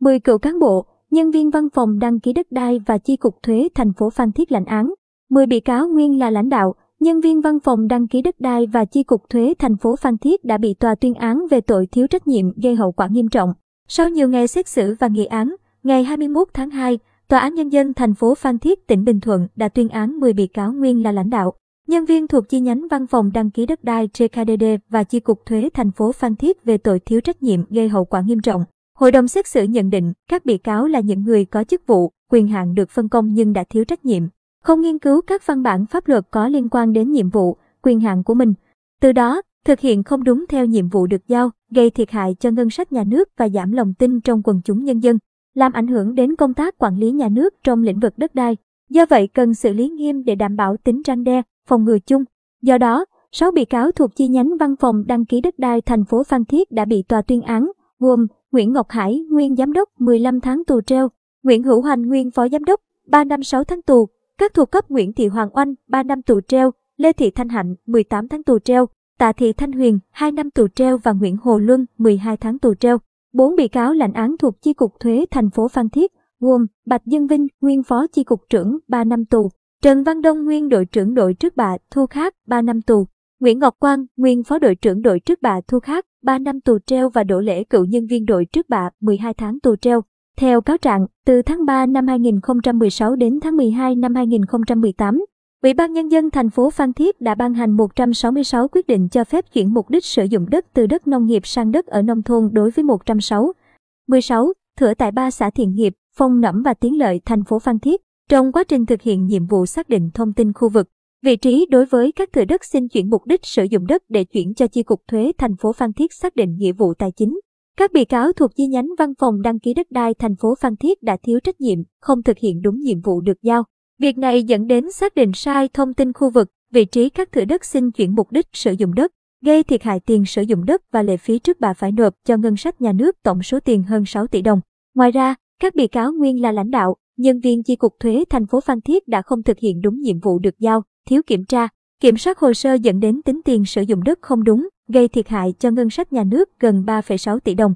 10 cựu cán bộ, nhân viên văn phòng đăng ký đất đai và chi cục thuế thành phố Phan Thiết lãnh án. 10 bị cáo nguyên là lãnh đạo, nhân viên văn phòng đăng ký đất đai và chi cục thuế thành phố Phan Thiết đã bị tòa tuyên án về tội thiếu trách nhiệm gây hậu quả nghiêm trọng. Sau nhiều ngày xét xử và nghị án, ngày 21 tháng 2, Tòa án Nhân dân thành phố Phan Thiết, tỉnh Bình Thuận đã tuyên án 10 bị cáo nguyên là lãnh đạo, nhân viên thuộc chi nhánh văn phòng đăng ký đất đai JKDD và chi cục thuế thành phố Phan Thiết về tội thiếu trách nhiệm gây hậu quả nghiêm trọng. Hội đồng xét xử nhận định các bị cáo là những người có chức vụ, quyền hạn được phân công nhưng đã thiếu trách nhiệm, không nghiên cứu các văn bản pháp luật có liên quan đến nhiệm vụ, quyền hạn của mình. Từ đó, thực hiện không đúng theo nhiệm vụ được giao, gây thiệt hại cho ngân sách nhà nước và giảm lòng tin trong quần chúng nhân dân, làm ảnh hưởng đến công tác quản lý nhà nước trong lĩnh vực đất đai. Do vậy cần xử lý nghiêm để đảm bảo tính răng đe, phòng ngừa chung. Do đó, 6 bị cáo thuộc chi nhánh văn phòng đăng ký đất đai thành phố Phan Thiết đã bị tòa tuyên án, gồm Nguyễn Ngọc Hải, nguyên giám đốc 15 tháng tù treo, Nguyễn Hữu Hành, nguyên phó giám đốc 3 năm 6 tháng tù, các thuộc cấp Nguyễn Thị Hoàng Oanh 3 năm tù treo, Lê Thị Thanh Hạnh 18 tháng tù treo, Tạ Thị Thanh Huyền 2 năm tù treo. Và Nguyễn Hồ Luân 12 tháng tù treo. Bốn bị cáo lãnh án thuộc chi cục thuế thành phố Phan Thiết, gồm Bạch Dương Vinh, nguyên phó chi cục trưởng 3 năm tù, Trần Văn Đông, nguyên đội trưởng đội trước bạ Thu Khác 3 năm tù, Nguyễn Ngọc Quang, nguyên phó đội trưởng đội trước bạ Thu Khác 3 năm tù treo và Đỗ Lễ cựu nhân viên đội trước bạ 12 tháng tù treo. Theo cáo trạng, từ tháng 3 năm 2016 đến tháng 12 năm 2018, Ủy ban Nhân dân thành phố Phan Thiết đã ban hành 166 quyết định cho phép chuyển mục đích sử dụng đất từ đất nông nghiệp sang đất ở nông thôn đối với 106. 16. Thửa tại ba xã Thiện Nghiệp, Phong Nẫm và Tiến Lợi thành phố Phan Thiết. Trong quá trình thực hiện nhiệm vụ xác định thông tin khu vực, vị trí đối với các thửa đất xin chuyển mục đích sử dụng đất để chuyển cho chi cục thuế thành phố Phan Thiết xác định nghĩa vụ tài chính. Các bị cáo thuộc chi nhánh văn phòng đăng ký đất đai thành phố Phan Thiết đã thiếu trách nhiệm, không thực hiện đúng nhiệm vụ được giao. Việc này dẫn đến xác định sai thông tin khu vực, vị trí các thửa đất xin chuyển mục đích sử dụng đất, gây thiệt hại tiền sử dụng đất và lệ phí trước bạ phải nộp cho ngân sách nhà nước tổng số tiền hơn 6 tỷ đồng. Ngoài ra, các bị cáo nguyên là lãnh đạo, nhân viên chi cục thuế thành phố Phan Thiết đã không thực hiện đúng nhiệm vụ được giao, thiếu kiểm tra, kiểm soát hồ sơ dẫn đến tính tiền sử dụng đất không đúng, gây thiệt hại cho ngân sách nhà nước gần 3,6 tỷ đồng.